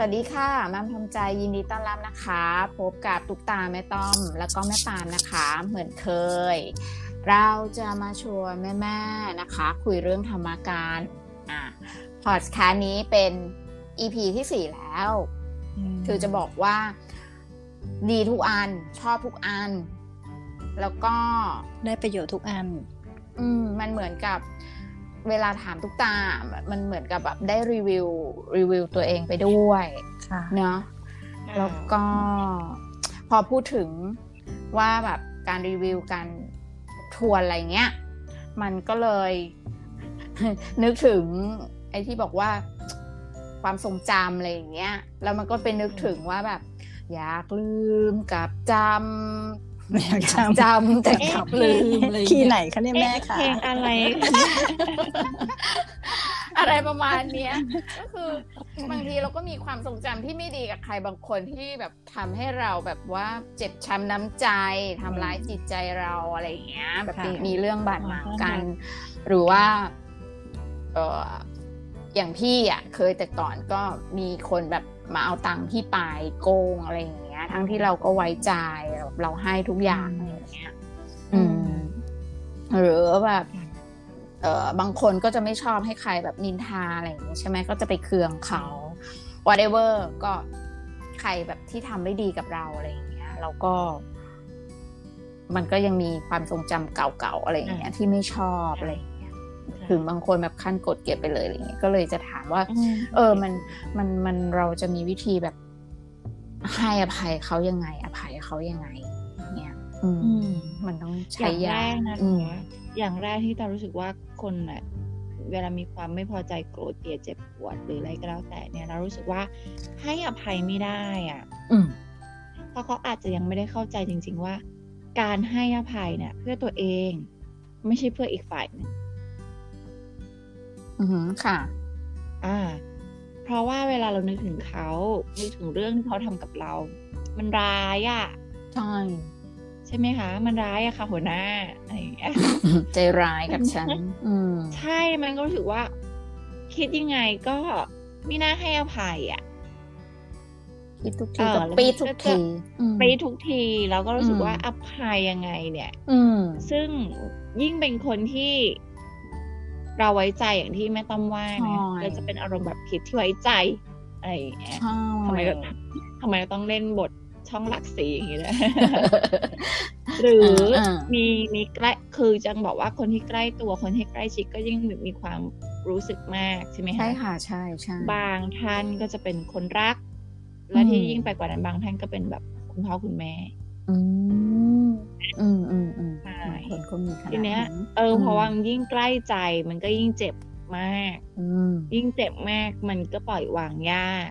สวัสดีค่ะมัมทำใจยินดีต้อนรับนะคะ พบกับตุกตาแม่ต้อม แล้วก็แม่ปามนะคะ เหมือนเคย เราจะมาชวนแม่ๆนะคะ คุยเรื่องธรรมการอะพอดแคสต์นี้เป็น EP ที่ 4 แล้ว คือจะบอกว่าดีทุกอัน ชอบทุกอัน แล้วก็ได้ประโยชน์ทุกอัน อืมมันเหมือนกับ เวลาถามทุกตา มันเหมือนกับแบบได้รีวิวรีวิวตัวเองไปด้วยค่ะเนาะแล้วก็พอพูดถึงว่าแบบการรีวิวการทวนอะไรเงี้ย มันก็เลย นึกถึง ไอ้ที่บอกว่าความทรงจำอะไรอย่างเงี้ย แล้วมันก็เป็นนึกถึงว่าแบบ อยากลืมกับจำ ไม่อยากจำจำแต่กลับลืมอะไรอย่างที่เงี้ยไหนคะเนี่ยแม่ค่ะเพลงอะไร อะไรประมาณเนี้ยก็คือบางทีเราก็มีความทรงจำที่ไม่ดีกับใครบางคนที่แบบทำให้เราแบบว่าเจ็บช้ำน้ำใจทำร้ายจิตใจเราอะไรอย่างเงี้ย แบบมีค่ะมีเรื่องบาดหมางกันอืมหรือว่า เอออย่างพี่อะ เคยแต่ก่อนก็มีคนแบบมาเอาตังค์พี่ไปโกงอะไรอย่างเงี้ย ทั้งที่เราก็ไว้ใจเราเราให้ทุกอย่างอะไรอย่างเงี้ยอืม หรือแบบเอ่อบางคนก็จะไม่ชอบให้ใครแบบนินทาอะไรอย่างนี้ใช่ไหมก็จะไปเคืองเขา whatever ก็ใครแบบที่ทำไม่ดีกับเราอะไรอย่างเงี้ยเราก็ มันก็ยังมีความทรงจำเก่าๆอะไรอย่างเงี้ยที่ไม่ชอบอะไรอย่างเงี้ยถึงบางคนแบบขั้นกดเก็บไปเลยอะไรอย่างเงี้ยก็เลยจะถามว่า เออมันมันมันเราจะมีวิธีแบบ ให้อภัยเขายังไง อภัยเขายังไง เนี่ย อืมอืมมันต้องอใช้ย่างแรยากนะอืมคะอย่างแรกที่ตารู้สึกว่าคนน่ะเวลามีความไม่พอใจโกรธเกลียดเจ็บปวดหรืออะไรก็แล้วแต่เนี่ยเรารู้สึกว่าให้อภัยไม่ได้อะ อืมเพราะเขาอาจจะยังไม่ได้เข้าใจจริง ๆ ว่า การให้อภัยเนี่ย เพื่อตัวเอง ไม่ใช่เพื่ออีกฝ่ายหนึ่งอืมค่ะ อ่า เพราะว่าเวลาเรานึกถึงเขานึกถึงเรื่องที่เขาทำกับเรา มันร้ายอะใช่ใช่ไหมคะ มันร้ายอะค่ะ หัวหน้าอะไรอย่างเงี้ยใจร้ายกับฉัน อืมใช่มันก็รู้สึกว่า คิดยังไงก็ไม่น่าให้อภัยอะคิดทุกทีเออก็แล้วปีดทุก็กจะทีอืมไปทุกทีแล้วก็รู้สึกอืมว่าอภัยยังไงเนี่ย อืมซึ่งยิ่งเป็นคนที่ เราไว้ใจอย่างที่แม่ต้อมว่านะใช่เราจะเป็นอารมณ์แบบคิดที่ไว้ใจอะไรอย่างเงี้ยใช่ทำไมเราทำไมเราต้องเล่นบทช่องหลักสีอย่างนี้นะหรืออามีมีใกล้คือจังบอกว่าคนที่ใกล้ตัวคนที่ใกล้ชิดก็ยิ่งมีความรู้สึกมากใช่ไหมคะใช่ค่ะใช่ใช่บางท่านก็จะเป็นคนรัก และที่อืมยิ่งไปกว่านั้นบางท่านก็เป็นแบบคุณพ่อคุณแม่ อืมอืมอืมอืมใช่บางคนก็มีขนาดทีเนี้ยนั้นเอออมเพราะว่ามันยิ่งใกล้ใจมันก็ยิ่งเจ็บมากอืมยิ่งเจ็บมากมันก็ปล่อยวางยาก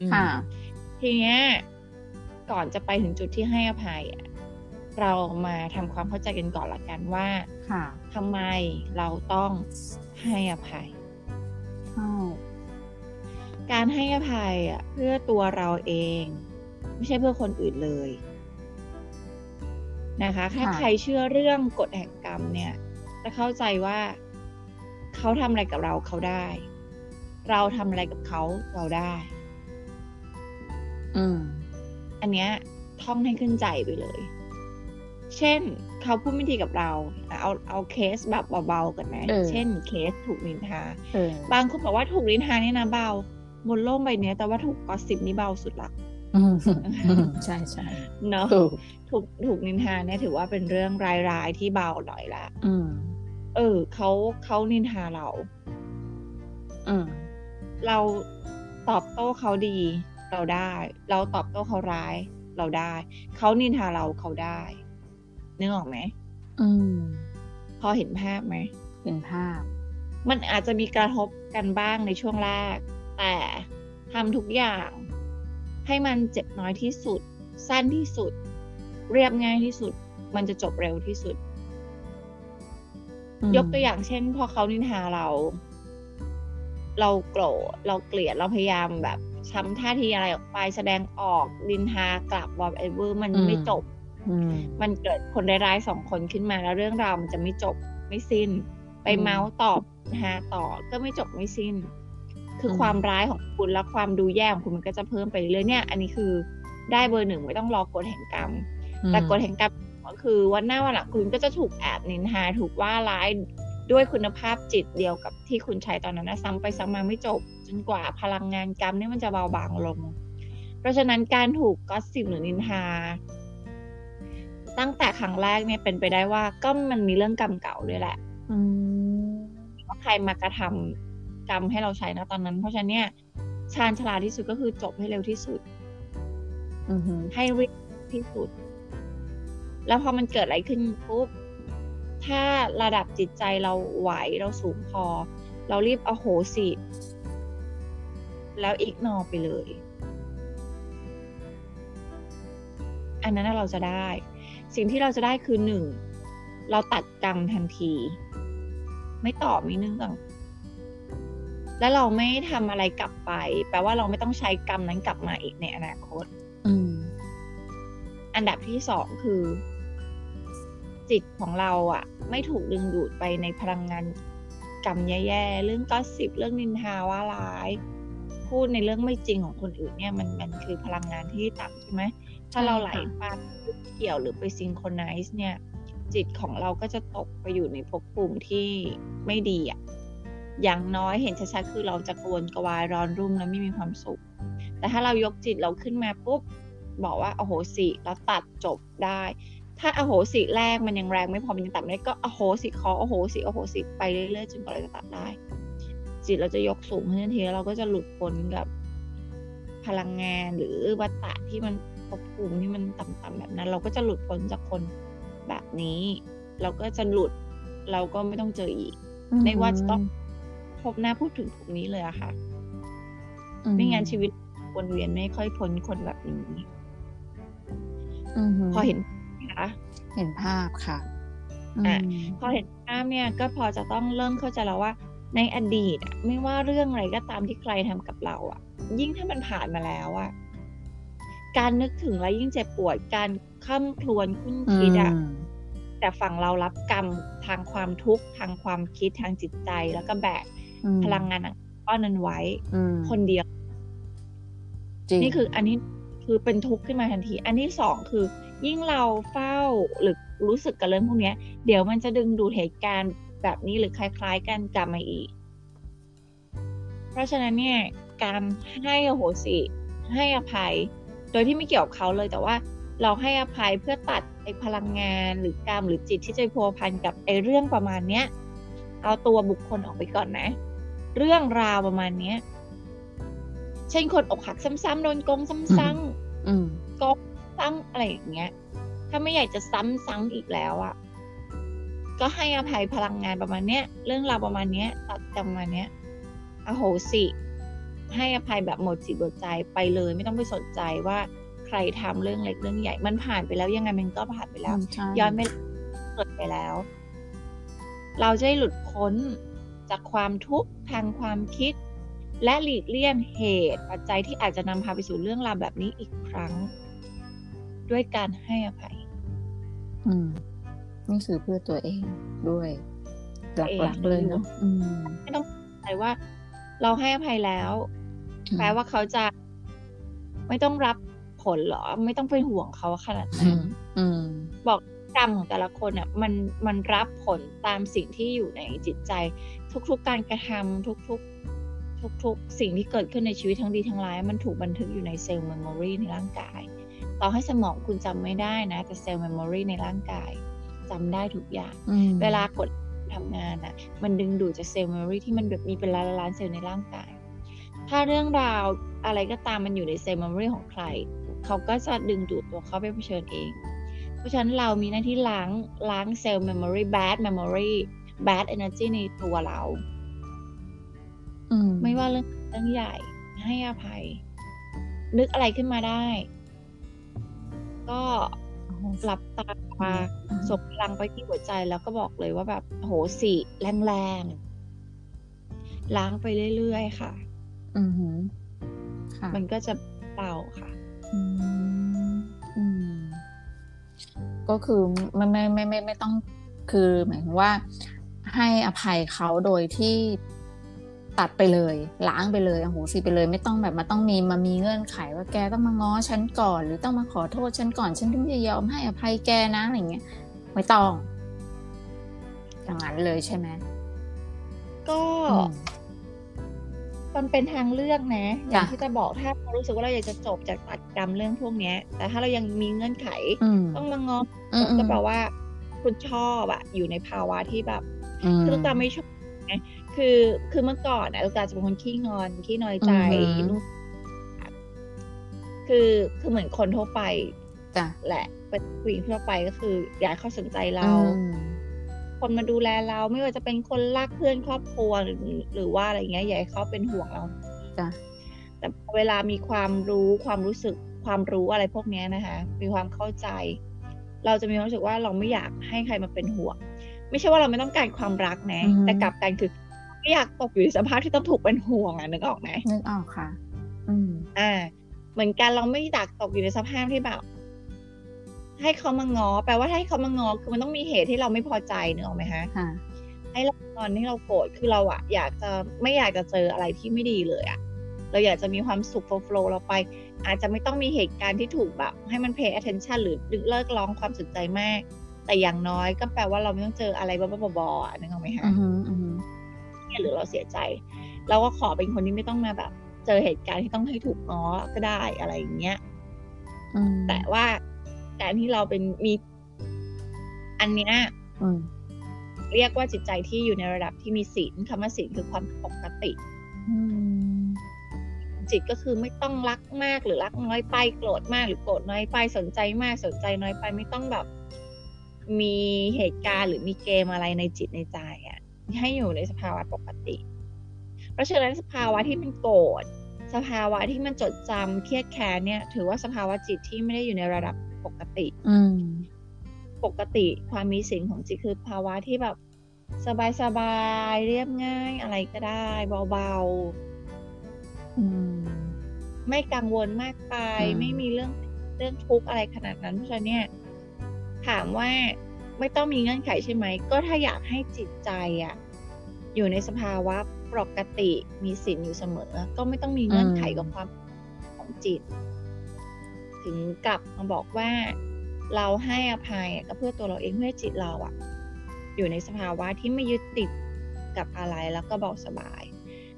อืมค่ะ ทีเนี้ย ก่อนจะไปถึงจุดที่ให้อภัยอะเรามาทำความเข้าใจกันก่อนละกันว่าค่ะทำไมเราต้องให้อภัยใช่การให้อภัยอะ เพื่อตัวเราเอง ไม่ใช่เพื่อคนอื่นเลย นะคะ ถ้าใครเชื่อเรื่องกฎแห่งกรรมเนี่ยจะเข้าใจว่าเขาทำอะไรกับเราเขาได้ เราทำอะไรกับเขาเราได้ อืม อันเนี้ยท่องให้ขึ้นใจไปเลย เช่นเขาพูดไม่ดีกับเรา เอาเอาเคสแบบเบาๆกันนะเออเช่น เคสถูกนินทาเออบางคนบอกว่าถูกนินทาเนี่ยนะเบาบนโลกใบเนี้ยแต่ว่าถูกกอสซิบนี่เบาสุดละอืมอืม ใช่ใช่เนาะถูกถูกถูกนินทาเนี่ยถือว่าเป็นเรื่องร้ายๆที่เบาหน่อยละอืมเออเขาเขานินทาเราอืมเราตอบโต้เขาดี เราได้ เราตอบโต้เขาร้าย เราได้ เขานินทาเราเขาได้นึกออกไหมอืม พอเห็นภาพไหมเป็นภาพ มันอาจจะมีกระทบกันบ้างในช่วงแรก แต่ทำทุกอย่าง ให้มันเจ็บน้อยที่สุด สั้นที่สุด เรียบง่ายที่สุด มันจะจบเร็วที่สุดอืมยกตัวอย่างเช่น พอเขานินทาเรา เราโกรธเราเกลียดเราพยายามแบบช้ำท่าทีอะไรออกไปแสดงออกนินทากลับวอ t เอเวอร์มันอืมไม่จบอืมมันเกิดคนร้ายๆสองคนขึ้นมาแล้วเรื่องราวมันจะไม่จบไม่สิ้น ไปอืมเมาส์ตอบหาต่อก็ไม่จบไม่สิ้น คืออมความร้ายของคุณและความดูแย่ของคุณมันก็จะเพิ่มไปเรื่อยๆเนี่ย อันนี้คือได้เบอร์หนึ่งไม่ต้องรอกฎแห่งกรรม แต่กฎแห่งกรรมก็คือวันหน้าวันหลังคุณก็จะถูกแอบนินทาถูกว่าร้ายด้วยคุณภาพจิตเดียวกับที่คุณใช้ตอนนั้นนะซ้ำไปซ้ำมาไม่จบ จนกว่าพลังงานกรรมเนี่ยมันจะเบาบางลง เพราะฉะนั้นการถูกก็สิบหรือนินทา ตั้งแต่ครั้งแรกเนี่ยเป็นไปได้ว่าก็มันมีเรื่องกรรมเก่าด้วยแหละอืมว่าใครมากระทำ กรรมให้เราใช้นะตอนนั้น เพราะฉะนั้นเนี่ยชาญฉลาดที่สุดก็คือจบให้เร็วที่สุดอืมให้เร็วที่สุด แล้วพอมันเกิดอะไรขึ้นปุ๊บถ้าระดับจิตใจเราไหวเราสูงพอ เรารีบเอาโหสิ แล้วอีกนอไปเลย อันนั้นน่ะเราจะได้ สิ่งที่เราจะได้คือหนึ่งเราตัดกรรมทันที ไม่ตอบไม่เนื่อง แล้วเราไม่ทำอะไรกลับไป แปลว่าเราไม่ต้องใช้กรรมนั้นกลับมาอีกในอนาคต อืม อันดับที่สองคือ จิตของเราอะไม่ถูกดึงดูดไปในพลังงานกรรมแย่ๆเรื่องก็สิบเรื่องนินทาว่าร้าย พูดในเรื่องไม่จริงของคนอื่นเนี่ยมันมันคือพลังงานที่ต่ำใช่ไหมถ้าเราไหลไปเกี่ยวหรือไปซิงโครไนซ์เนี่ย จิตของเราก็จะตกไปอยู่ในภพภูมิที่ไม่ดีอะ อย่างน้อยเห็นชัดๆคือเราจะกระวนกระวายร้อนรุ่มและไม่มีความสุข แต่ถ้าเรายกจิตเราขึ้นมาปุ๊บบอกว่าอโหสิแล้วตัดจบได้ ถ้าอโหสิแรกมันยังแรงไม่พอมันยังตัดไม่ได้ก็อโหสิขออโหสิอโหสิไปเรื่อยๆจนกว่าเราจะตัดได้ จิตเราจะยกสูงขึ้นทันทีแล้วเราก็จะหลุดพ้นกับพลังงานหรือวัฏฏะที่มันภพภูมิที่มันต่ำๆแบบนั้น เราก็จะหลุดพ้นจากคนแบบนี้ เราก็จะหลุด เราก็ไม่ต้องเจออีก ไม่ว่าจะต้อง พบหน้าพูดถึงพวกนี้เลยอะค่ะ ไม่งั้นชีวิตวนเวียนไม่ค่อยพ้นคนแบบนี้อืมพอเห็นคะเห็นภาพค่ะอะมพอเห็นภาพเนี่ยก็พอจะต้องเริ่มเข้าใจแล้วว่า ในอดีตอะไม่ว่าเรื่องอะไรก็ตามที่ใครทำกับเราอะยิ่งถ้ามันผ่านมาแล้วอะการนึกถึงแล้วยิ่งเจ็บปวดการข้ามครวนคุ้นคิดอะอืมแต่ฝั่งเรารับกรรมทางความทุกข์ทางความคิดทางจิตใจแล้วก็แบกอืม พลังงานก้อนนั้นไว้อืมคนเดียวจริงนี่คืออันนี้คือเป็นทุกข์ขึ้นมาทันที อันที่สองคือ ยิ่งเราเฝ้าหรือรู้สึกกับเรื่องพวกเนี้ยเดี๋ยวมันจะดึงดูดเหตุการณ์แบบนี้หรือคล้าย ๆ กันกลับมาอีก เพราะฉะนั้นเนี่ย การให้อโหสิ ให้อภัย โดยที่ไม่เกี่ยวกับเขาเลยแต่ว่าเราให้อภัยเพื่อตัดไอ้พลังงานหรือกรรมหรือจิตที่จะไปพัวพันกับไอ้เรื่องประมาณเนี้ย เอาตัวบุคคลออกไปก่อนนะ เรื่องราวประมาณเนี้ย เช่นคนอกหักซ้ำๆโดนโกงซ้ำๆอืมก็ซ้ำอะไรอย่างเงี้ย ถ้าไม่อยากจะซ้ำซ้ำอีกแล้วอะ่ะ ก็ให้อภัยพลังงานประมาณเนี้ย เรื่องราวประมาณเนี้ยตัดกรรมมาเนี้ยอโหสิ ให้อภัยแบบหมดจิตหมดใจไปเลย ไม่ต้องไปสนใจว่าใครทำเรื่องเล็กเรื่องใหญ่ มันผ่านไปแล้วยังไงมันก็ผ่านไปแล้วใช่ย้อนไม่เกิดไปแล้ว เราจะได้หลุดพ้นจากความทุกข์ทางความคิด และหลีกเลี่ยงเหตุปัจจัยที่อาจจะนำพาไปสู่เรื่องราวแบบนี้อีกครั้ง ด้วยการให้อภัย อืมนี่คือเพื่อตัวเองด้วยหลักๆเลยเนาะอืมไม่ต้องใจว่า เราให้อภัยแล้ว แปลว่าเขาจะไม่ต้องรับผลเหรอ ไม่ต้องเป็นห่วงเขาขนาดนั้นอืมอืมบอก กรรมของแต่ละคนอะมันมันรับผลตามสิ่งที่อยู่ในจิตใจ ทุกๆการกระทำทุกๆ ทุกๆ สิ่งที่เกิดขึ้นในชีวิตทั้งดีทั้งร้าย มันถูกบันทึกอยู่ใน cell memory ในร่างกาย ต่อให้สมองคุณจำไม่ได้นะ แต่ cell memory ในร่างกายจำได้ทุกอย่างอืมเวลากฎทำงานอะ มันดึงดูดจาก cell memory ที่มันแบบมีเป็นล้านล้านๆเซลล์ในร่างกาย ถ้าเรื่องราวอะไรก็ตามมันอยู่ใน cell memory ของใคร เขาก็จะดึงดูดตัวเขาไปเผชิญเองเพ ราะฉะนั้นเรามีหน้าที่ล้างล้างเซลล์เมมโมรี bad memory bad energy ในตัวเราอืมไม่ว่าเรื่องเรื่องใหญ่ให้อภัย นึกอะไรขึ้นมาได้ ก็หลับตามาส่งพลังไปที่หัวใจแล้วก็บอกเลยว่าแบบโหสิแรงๆ ล้างไปเรื่อยๆ ค่ะ อืมหือ ค่ะ มันก็จะเบาค่ะ อืมอืม ก็คือไม่ไม่ไม่ไม่ไม่ต้องคือหมายถึงว่าให้อภัยเขาโดยที่ตัดไปเลยล้างไปเลยโอ้โหสิไปเลย ไม่ต้องแบบมาต้องมีมามีเงื่อนไขว่าแกต้องมาง้อฉันก่อน หรือต้องมาขอโทษฉันก่อน ฉันถึงจะยอมให้อภัยแกนะอะไรเงี้ยไม่ต้องอย่างนั้นเลยใช่ไหมก็ มันเป็นทางเลือกนะ อย่างที่จะบอกถ้าเรารู้สึกว่าเราอยากจะจบจากตัดกรรมเรื่องพวกเนี้ย แต่ถ้าเรายังมีเงื่อนไขต้องมาง้อก็แปลว่า คุณชอบอะอยู่ในภาวะที่แบบคือตุ๊กตาไม่ชอบไงคือคือเมื่อก่อนอะตุ๊กตาจะเป็นคนขี้งอนขี้น้อยใจนู่นคือคือเหมือนคนทั่วไปแหละเป็นผู้หญิงทั่วไปก็คือ อยากเขาสนใจเรา คนมาดูแลเราไม่ว่าจะเป็นคนรักเพื่อนครอบครัวหรือหรือว่าอะไรเงี้ยอยากให้เขาเป็นห่วงเราจ้ะแต่เวลามีความรู้ความรู้สึกความรู้อะไรพวกนี้นะคะ มีความเข้าใจ เราจะมีความรู้สึกว่าเราไม่อยากให้ใครมาเป็นห่วง ไม่ใช่ว่าเราไม่ต้องการความรักนะ แต่กลับกันคือไม่อยากตกอยู่ในสภาพที่ต้องถูกเป็นห่วงอะนึกออกไหมนึกออกค่ะ อืมอ่า เหมือนกันเราไม่อยากตกอยู่ในสภาพที่แบบ ให้เขามางอแปลว่าให้เขามางอคือมันต้องมีเหตุที่เราไม่พอใจเนอะไหมฮะให้เราตอนที่เราโกรธคือเราอะอยากจะไม่อยากจะเจออะไรที่ไม่ดีเลยอะเราอยากจะมีความสุขโฟล์เราไป อาจจะไม่ต้องมีเหตุการณ์ที่ถูกแบบ ให้มัน pay attention หรือเลิกร้องความสนใจมาก แต่อย่างน้อยก็แปลว่าเราไม่ต้องเจออะไรบ้าๆบอๆนึกออกไหมฮะหรือเราเสียใจ เราก็ขอเป็นคนที่ไม่ต้องมาแบบ เจอเหตุการณ์ที่ต้องให้ถูกง้อก็ได้อะไรอย่างเงี้ยแต่ว่า การที่เราเป็นมี อันเนี้ยเรียกว่าจิตใจที่อยู่ในระดับที่มีศีลคำว่าศีลคือความปกติจิตก็คือไม่ต้องรักมากหรือรักน้อยไปโกรธมากหรือโกรธน้อยไปสนใจมากสนใจน้อยไปไม่ต้องแบบ มีเหตุการณ์หรือมีเกมอะไรในจิตในใจอะ่ะให้อยู่ในสภาวะปกติ เพราะฉะนั้นสภาวะที่มันโกรธสภาวะที่มันจดจำเครียดแค้นเนี่ย ถือว่าสภาวะจิตที่ไม่ได้อยู่ในระดับ ปกติ อืปกติความมีสิ่งของจิตคือภาวะที่แบบ สบายสบายเรียบง่ายอะไรก็ได้เบาๆไม่กังวลมากไป ไม่มีเรื่องเรื่องทุกข์อะไรขนาดนั้นเพราะฉะนั้นเนี่ยถามว่าไม่ต้องมีเงื่อนไขใช่ไหม ก็ถ้าอยากให้จิตใจอะอยู่ในสภาวะปกติมีสินอยู่เสมอ ก็ไม่ต้องมีเงื่อนไขกับความของจิต ถึงกลับมาบอกว่าเราให้อภัยก็เพื่อตัวเราเองเพื่อจิตเราอะอยู่ในสภาวะที่ไม่ยึดติดกับอะไรแล้วก็เบาสบาย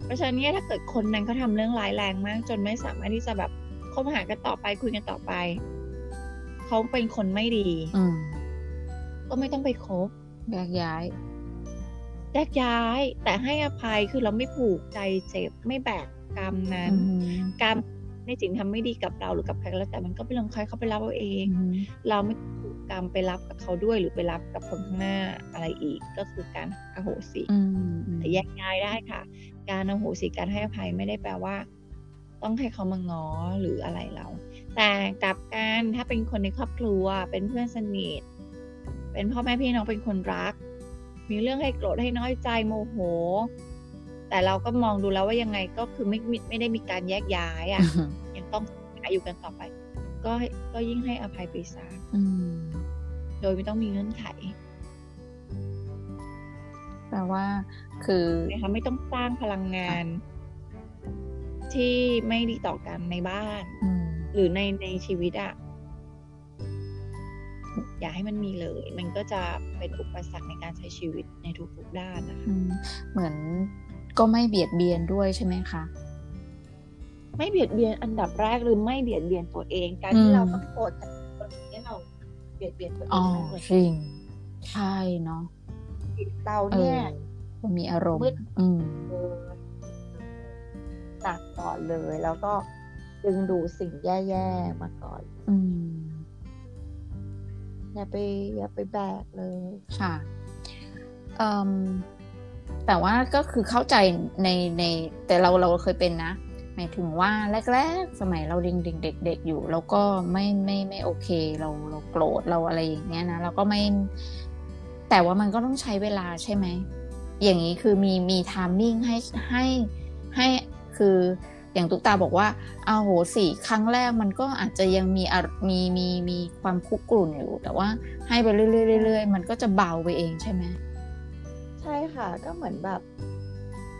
เพราะฉะนั้นเนี่ยถ้าเกิดคนนั้นเขาทาเรื่องร้ายแรงมาก จนไม่สามารถที่จะแบบคบหากันต่อไปคุยกันต่อไปเขาเป็นคนไม่ดีอืก็ไม่ต้องไปคบแยกย้ายแยกย้าย แต่ให้อภัยคือเราไม่ผูกใจเจ็บไม่แบกกรรมนั้นกรรม ในสิ่งทำไม่ดีกับเราหรือกับใครก็แล้วแต่มันก็เป็นเรื่องใครเขาไปรับเอาเอง เราไม่ถูกกรรมไปรับกับเขาด้วยหรือไปรับกับคนข้างหน้าอะไรอีก ก็คือการอโหสิแต่แยกย้ายได้ค่ะ การอโหสิการให้อภัยไม่ได้แปลว่า ต้องให้เขามาง้อหรืออะไรเรา แต่กับการถ้าเป็นคนในครอบครัวเป็นเพื่อนสนิทเป็นพ่อแม่พี่น้องเป็นคนรัก มีเรื่องให้โกรธให้น้อยใจโมโห แต่เราก็มองดูแล้วว่ายังไงก็คือไม่ไม่ได้มีการแยกย้ายอะยังต้องอยู่กันต่อไป ก็ก็ยิ่งให้อภัยไปซะโดยไม่ต้องมีเงื่อนไขแปลว่า คือนะคะไม่ต้องสร้างพลังงาน ที่ไม่ดีต่อกันในบ้าน หรือในในชีวิตอะอย่าให้มันมีเลย มันก็จะเป็นอุปสรรคในการใช้ชีวิตในทุกๆด้านนะคะเหมือน ก็ไม่เบียดเบียนด้วยใช่ไหมคะ ไม่เบียดเบียนอันดับแรกหรือไม่เบียดเบียนตัวเอง การที่เราต้องโกรธคนนี้เราเบียดเบียนตัวเองอ๋อจริงใช่เนาะเราเนี่ยมีอารมณ์อืมหนักก่อนเลย แล้วก็ดึงดูสิ่งแย่ๆมาก่อน อืมอย่าไปอย่าไปแบกเลย ค่ะอืม แต่ว่าก็คือเข้าใจในในแต่เราเราเคยเป็นนะ หมายถึงว่าแรก ๆ สมัยเราเด็กเด็กๆอยู่เราก็ไม่ไม่ไม่โอเคเราเราโกรธเราอะไรอย่างเงี้ยนะเราก็ไม่ แต่ว่ามันก็ต้องใช้เวลาใช่ไหมอย่างนี้คือมีมีทามมิ่งให้ให้ให้คืออย่างตุ๊กตาบอกว่าเอาโหสี่ครั้งแรกมันก็อาจจะยังมีมีมีมีความคุกกรุ่นอยู่ แต่ว่าให้ไปเรื่อยๆๆมันก็จะเบาไปเองใช่ไหม ช่ค่ะ ก็เหมือนแบบ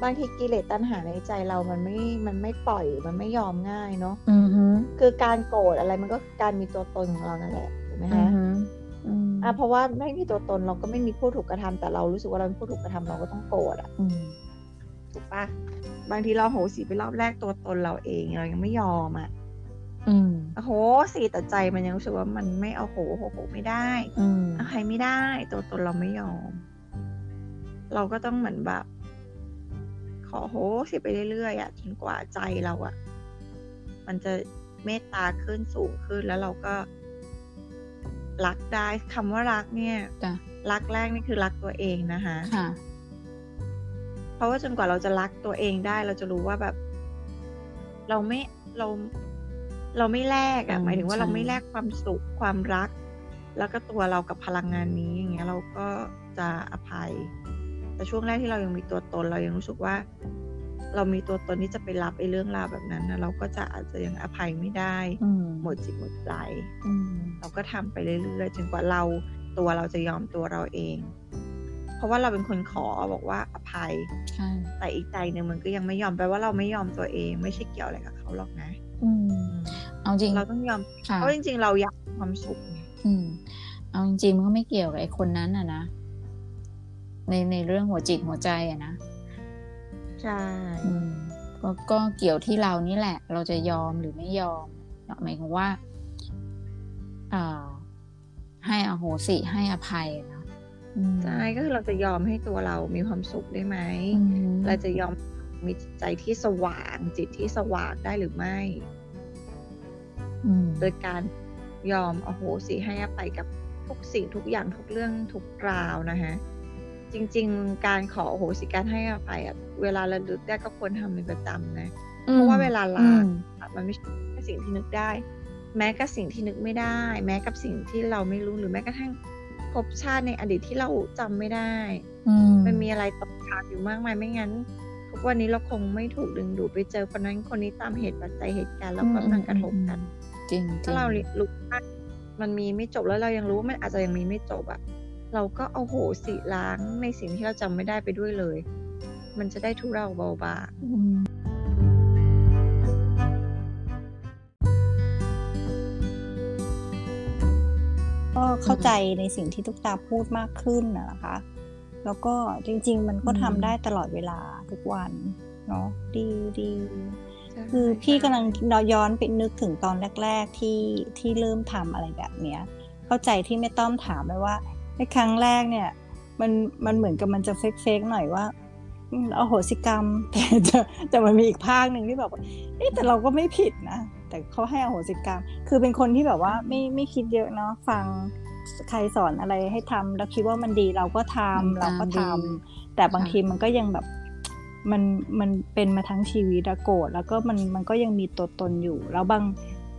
บางทีกิเลสตัณหาในใจเรามันไม่ มันไม่ปล่อย มันไม่ยอมง่ายเนาะอือฮึคือการโกรธอะไรมันก็คือการมีตัวตนของเรานั่นแหละถูกไหมอืฮะอฮึอืมอะเพราะว่าไม่มีตัวตนเราก็ไม่มีผู้ถูกกระทำแต่เรารู้สึกว่าเราเป็นผู้ถูกกระทำเราก็ต้องโกรธอะอืมถูกปะบางทีเราโหสิไปรอบแรกตัวตนเราเองเรายังไม่ยอมอะอืมโหสิแต่ใจมันยังรู้สึกว่ามันไม่เอาโหโหโหไม่ได้อืมอภัยไม่ได้ ตัวตนเราไม่ยอม เราก็ต้องเหมือนแบบ ขอโหสิไปเรื่อยๆอะจนกว่าใจเราอะ มันจะเมตตาขึ้นสูงขึ้นแล้วเราก็ รักได้คำว่ารักเนี่ยจ้ะรักแรกนี่คือรักตัวเองนะคะค่ะเพราะว่าจนกว่าเราจะรักตัวเองได้ เราจะรู้ว่าแบบ เราไม่เราเราไม่แลกอือะมหมายถึงว่าใช่เราไม่แลกความสุขความรัก แล้วก็ตัวเรากับพลังงานนี้อย่างเงี้ย เราก็จะอภัย แต่ช่วงแรกที่เรายังมีตัวตนเรายังรู้สึกว่า เรามีตัวตนที่จะไปรับไอ้เรื่องราวแบบนั้นนะเราก็จะอาจจะยังอภัยไม่ได้อืมหมดจิตหมดใจอืมเราก็ทำไปเรื่อยๆจนกว่าเราตัวเราจะยอมตัวเราเอง เพราะว่าเราเป็นคนขอบอกว่าอภัยใช่แต่อีกใจหนึ่งมันก็ยังไม่ยอมแปลว่าเราไม่ยอมตัวเอง ไม่ใช่เกี่ยวอะไรกับเขาหรอกนะ อืมเอาจริงเราต้องยอมค่ะเพราะจริง ๆ เราอยากมีความสุขไงอืมเอาจริงๆมันก็ไม่เกี่ยวกับไอ้คนนั้นอะนะ ในในเรื่องหัวจิตหัวใจอะนะใช่อืมก็ก็เกี่ยวที่เรานี่แหละ เราจะยอมหรือไม่ยอมหมายความว่าอ่าให้อโหสิให้อภัยนะอืมใช่ก็คือเราจะยอมให้ตัวเรามีความสุขได้ไหมอืมเราจะยอมมีจิตใจที่สว่างจิตที่สว่างได้หรือไม่อืมโดยการยอมอโหสิให้อภัยกับทุกสิ่งทุกอย่างทุกเรื่องทุกราวนะฮะ จริง ๆ การขออโหสิการให้อภัยอะเวลาระลึกได้ก็ควรทำเป็นประจำนะ เพราะว่าเวลาลาอืมมันไม่ใช่แค่สิ่งที่นึกได้ แม้กับสิ่งที่นึกไม่ได้ แม้กับสิ่งที่เราไม่รู้หรือแม้กระทั่งภพชาติในอดีตที่เราจำไม่ได้อืมมันมีอะไรตกค้างอยู่มากมายไม่งั้นทุกวันนี้เราคงไม่ถูกดึงดูดไปเจอคนนั้นคนนี้ตามเหตุปัจจัยเหตุการณ์แล้วก็มันกระทบกัน จริงจริถ้างเรารู้ว่ามันมีไม่จบแล้วเรายังรู้ว่ามันอาจจะยังมีไม่จบอะ เราก็เอาโหสิล้างในสิ่งที่เราจำไม่ได้ไปด้วยเลย มันจะได้ทุเราเบาบางอืมก็เข้าใจในสิ่งที่ทุกตาพูดมากขึ้นนะนะคะ แล้วก็จริง ๆ มันก็ทำได้ตลอดเวลาทุกวันเนาะดีดีคือพี่กำลังย้อนไปนึกถึงตอนแรก ๆ ที่ที่เริ่มทำอะไรแบบเนี้ย เข้าใจที่ไม่ต้อมถามไปว่า ในครั้งแรกเนี่ยมันมันเหมือนกับมันจะเฟกเฟกๆหน่อยว่าอืมเอาโหสิกรรม แต่จะแต่มันมีอีกภาคหนึ่งที่แบบว่าเอ๊ะแต่เราก็ไม่ผิดนะแต่เขาให้อโหสิกรรม คือเป็นคนที่แบบว่าไม่ไม่คิดเยอะเนาะฟังใครสอนอะไรให้ทำแล้วคิดว่ามันดีเราก็ทำเราก็ทำแต่บางทีมันก็ยังแบบมันมันเป็นมาทั้งชีวิตอะโกรธแล้วก็มันมันก็ยังมีตัวตนอยู่ แล้วบาง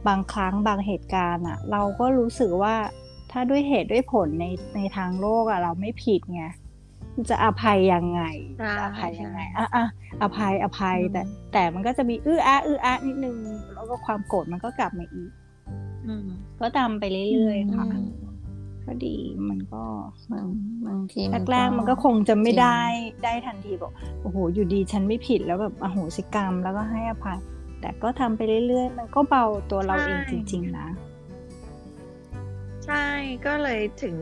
บางครั้งบางเหตุการณ์อะเราก็รู้สึกว่า ถ้าด้วยเหตุด้วยผลในในทางโลกอะเราไม่ผิดไงจะอภัยยังไงใช่จะอภัยยังไงใช่อะอะอภัยอภัยอืมแต่แต่มันก็จะมีอื้ออาอื้ออานิดนึงแล้วก็ความโกรธมันก็กลับมาอีกอืมก็ตามไปเรื่อยๆค่ะอืมก็ดีมันก็บางบางทีแรกๆมันก็คงจะไม่จริงได้ได้ทันทีบอกโอ้โหอยู่ดีฉันไม่ผิดแล้วแบบอโหสิกรรมแล้วก็ให้อภัย แต่ก็ทำไปเรื่อยๆ มันก็เบาตัวเราเองจริง ๆ นะ ใช่ ก็เลยถึง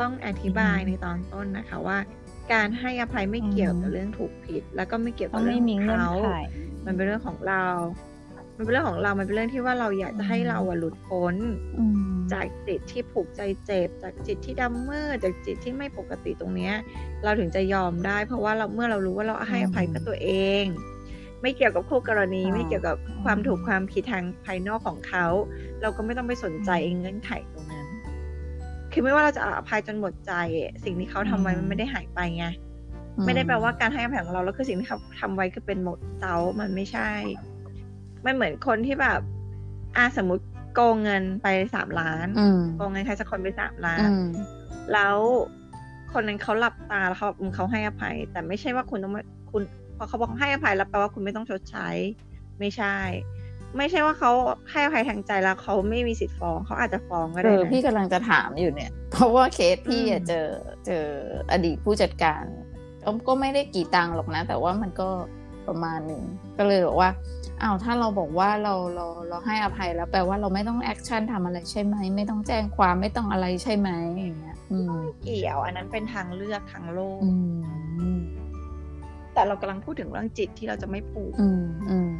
ต้องอธิบายในตอนต้นนะคะว่า การให้อภัยไม่เกี่ยวกับอืมเรื่องถูกผิด แล้วก็ไม่เกี่ยวต้กัอบงเรื่อไม่งมีของเงื่อนเขาไขมันเป็นเรื่องของเรา มันเป็นเรื่องของเรา มันเป็นเรื่องที่ว่าเราอยากจะให้เราอะหลุดพ้นอืมจากจิตที่ผูกใจเจ็บ จากจิตที่ดำมืดจากจิตที่ไม่ปกติตรงเนี้ย เราถึงจะยอมได้ เพราะว่าเราเมื่อเรารู้ว่าเราให้อภัยกับตัวเอง ไม่เกี่ยวกับคู่กรณีอ่าไม่เกี่ยวกับความถูกความผิดทางภายนอกของเขา เราก็ไม่ต้องไปสนใจอืมเงื่อนไขตรงนั้น คือไม่ว่าเราจะอภัยจนหมดใจอะสิ่งที่เขาทำไว้อืมมันไม่ได้หายไปไงไม่ได้แปลว่าการให้อภัยของเราแล้วคือสิ่งที่เขาทำไว้คือเป็นหมดเตามันไม่ใช่มันเหมือนคนที่แบบอาสมมติโกงเงินไปสามล้านอืมโกงเงินใครสักคนไปสามล้านอืมแล้วคนนั้นเขาหลับตาแล้วเขาอืมเขาให้อภัย แต่ไม่ใช่ว่าคุณต้องไม่คุณพอเขาบอกให้อภัยแล้วแปลว่าคุณไม่ต้องชดใช้ ไม่ใช่ ไม่ใช่ว่าเขาให้อภัยทางใจแล้วเขาไม่มีสิทธิ์ฟ้องเขาอาจจะฟ้องก็ได้เออนะพี่กำลังจะถามอยู่เนี่ย เพราะว่าเคสพี่อะอืมเจอเจออดีตผู้จัดการก็ก็ไม่ได้กี่ตังค์หรอกนะ แต่ว่ามันก็ประมาณหนึ่งก็เลยบอกว่าอ้าวถ้าเราบอกว่าเราเราเราให้อภัยแล้วแปลว่าเราไม่ต้อง action ทำอะไรใช่ไหมไม่ต้องแจ้งความไม่ต้องอะไรใช่ไหมอย่างเงี้ยอืมเกี่ยว อันนั้นเป็นทางเลือกทางโลกอืมแต่เรากำลังพูดถึงเรื่องจิตที่เราจะไม่ผูกอืมอืม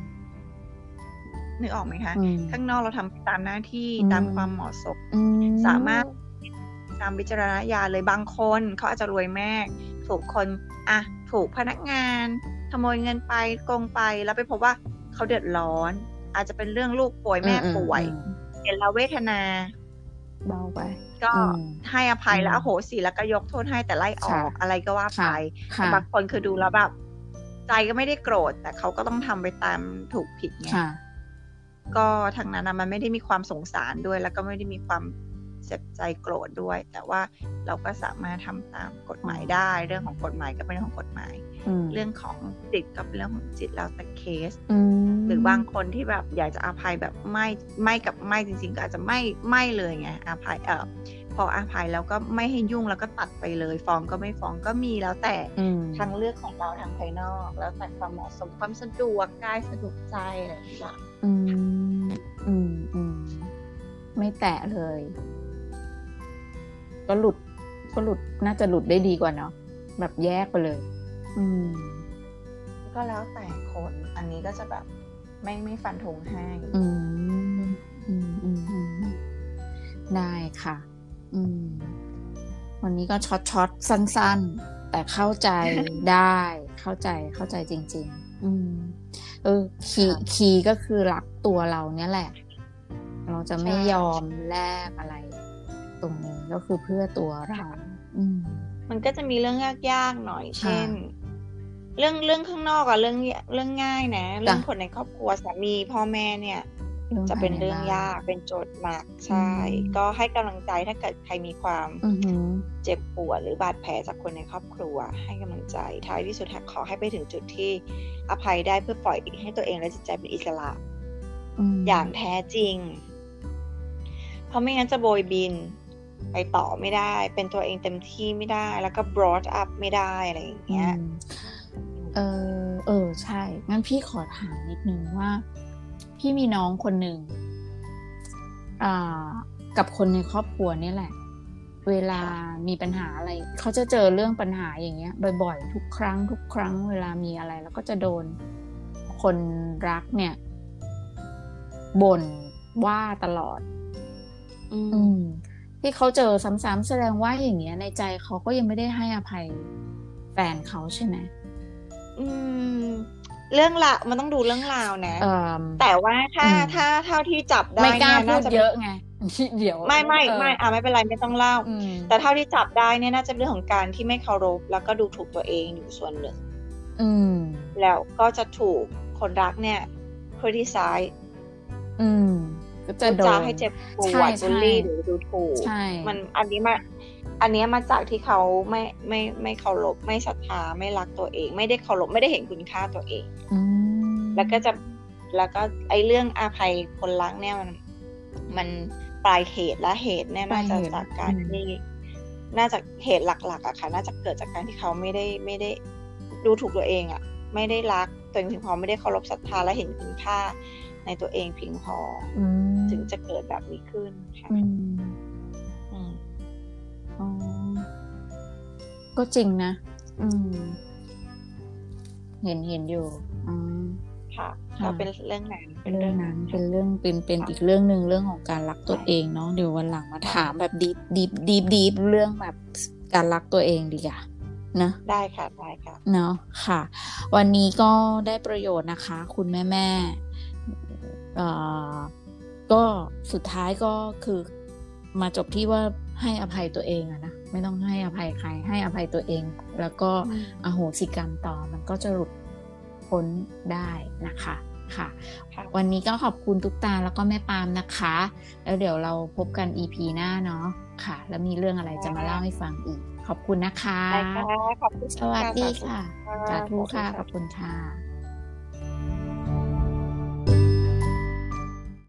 นึกออกไหมคะอืมข้างนอกเราทำตามหน้าที่อืมตามความเหมาะสมอืมสามารถตามวิจารณญาณเลยบางคนเขาอาจจะรวยแม่ถูกคนอะถูกพนักงานขโมยเงินไปโกงไปแล้วไปพบว่าเขาเดือดร้อน อาจจะเป็นเรื่องลูกป่วยแม่ป่วยอืมเห็นแล้วเวทนาเบาไปก็อืมให้อภัยแล้วอืมอโหสิแล้วก็ยกโทษให้แต่ไล่ออกค่ะอะไรก็ว่าไปค่ะแต่บางคนคือดูแล้วแบบใจก็ไม่ได้โกรธ แต่เขาก็ต้องทำไปตามถูกผิดไงค่ะ ก็ทางนั้นนะมันไม่ได้มีความสงสารด้วย แล้วก็ไม่ได้มีความเจ็บใจโกรธด้วย แต่ว่าเราก็สามารถทำตามกฎหมายได้ เรื่องของกฎหมายก็เป็นเรื่องของกฎหมายอืมเรื่องของจิตก็เป็นเรื่องของจิตแล้วแต่เคสอืมหรือบางคนที่แบบอยากจะอภัยแบบไม่ไม่กับไม่จริง ๆ ก็อาจจะไม่ไม่เลยไงอภัยเออพ ออภัยแล้วก็ไม่ให้ยุ่งแล้วก็ตัดไปเลยฟ้องก็ไม่ฟ้องก็มีแล้วแต่อืมทางเลือกของเราทางภายนอก แล้วแต่ความเหมาะสมความสะดวกกายสะดวกใจอะไรอย่างเงี้ยอืมอืมอืมไม่แตะเลย ก็หลุดก็หลุดน่าจะหลุดได้ดีกว่าเนาะแบบแยกไปเลย อืม ก็แล้วแต่คน อันนี้ก็จะแบบไม่ไม่ฟันธงให้ อืม อืมอืมอืมได้ค่ะ อืม วันนี้ก็ short short ๆสั้น ๆ แต่เข้าใจได้ เข้าใจเข้าใจจริง ๆ อืม เออ key key ก็คือรักตัวเราเนี่ยแหละ เราจะไม่ยอมแลกอะไร ตรงนี้ก็คือเพื่อตัวเราอืม มันก็จะมีเรื่องยากๆหน่อยค่ะเช่นเรื่องเรื่องข้างนอกอะเรื่องเรื่องง่ายนะ เรื่องคนในครอบครัวสามีพ่อแม่เนี่ย จะเป็นเรื่องยากเป็นโจทย์หนักใช่ ก็ให้กำลังใจถ้าเกิดใครมีความอือหือเจ็บปวดหรือบาดแผลจากคนในครอบครัว ให้กำลังใจท้ายที่สุดขอให้ไปถึงจุดที่อภัยได้เพื่อปล่อยให้ตัวเองและจิตใจเป็นอิสระมอย่างแท้จริง เพราะไม่งั้นจะโบยบินไปต่อไม่ได้ เป็นตัวเองเต็มที่ไม่ได้ แล้วก็ brought up ไม่ได้อะไรอย่างเงี้ยอืมเออเออใช่ งั้นพี่ขอถามนิดนึงว่า พี่มีน้องคนหนึ่งอ่ากับคนในครอบครัวเนี่ยแหละ เวลามีปัญหาอะไร เขาจะเจอเรื่องปัญหาอย่างเงี้ย บ่อยๆ ทุกครั้ง ทุกครั้ง เวลามีอะไร แล้วก็จะโดนคนรักเนี่ยบ่นว่าตลอด อืมอืมที่เขาเจอซ้ำๆแสดงว่าอย่างเงี้ย ในใจเขาก็ยังไม่ได้ให้อภัยแฟนเขาใช่ไหมอืม เรื่องละมันต้องดูเรื่องราวนะเอ่อแต่ว่าถ้าอืมถ้าเท่าที่จับได้ไม่กล้านี่พูดน่จะเยอะไงเดี๋ยวไม่ไม่เออไม่อะไม่เป็นไรไม่ต้องเล่าอืมแต่เท่าที่จับได้เนี่ยน่าจะเป็นเรื่องของการที่ไม่เคารพแล้วก็ดูถูกตัวเองอยู่ส่วนหนึ่งอืมแล้วก็จะถูกคนรักเนี่ย criticize อืมก็จะพูดโดจานให้เจ็บปใช่วดใช่บูลลี่หรือดูถูกใช่มันอันนี้มา อันเนี้ยมาจากที่เขาไม่ไม่ไม่เคารพไม่ศรัทธาไม่รักตัวเอง ไม่ได้เคารพไม่ได้เห็นคุณค่าตัวเองอืมแล้วก็จะแล้วก็ไอเรื่องอาภัยคนรักเนี่ยมันมันปลายเหตุและเหตุเนี่ยน่าจะจากการที่น่าจะเหตุหลัก ๆอะค่ะ น่าจะเกิดจากการที่เขาไม่ได้ไม่ได้ดูถูกตัวเองอะไม่ได้รักตัวเองเพียงพอไม่ได้เคารพศรัทธาและเห็นคุณค่าในตัวเองเพียงพออืมถึงจะเกิดแบบนี้ขึ้นค่ะ ก็จริงนะ อืม เห็นเห็นอยู่อืมค่ะค่ะก็เป็นเรื่องนั้นเป็นเรื่เรื่อองงนั้นั้นนเป็นเรื่องเป็นเป็นค่ะอีกเรื่องหนึ่งเรื่องของการรักตัวเองเนาะเดี๋ยววันหลังมาถามแบบดีดีดีดีเรื่องแบบการรักตัวเองดีกว่านะได้ค่ะได้ค่ะเนาะค่ะ วันนี้ก็ได้ประโยชน์นะคะ คุณแม่แม่เอ่อก็สุดท้ายก็คือมาจบที่ว่า ให้อภัยตัวเองอะนะไม่ต้องให้อภัยใคร ให้อภัยตัวเอง แล้วก็อืมอโหสิกรรมต่อมันก็จะหลุดพ้นได้นะคะค่ะค่ะวันนี้ก็ขอบคุณทุกตาแล้วก็แม่ปาล์มนะคะ แล้วเดี๋ยวเราพบกัน EP หน้าเนาะค่ะ แล้วมีเรื่องอะไรจะมาเล่าให้ฟังอีก ขอบคุณนะคะได้ค่ะขอบคุณสวัสดีค่ะค่ะสาธุค่ะ ขอบคุณค่ะ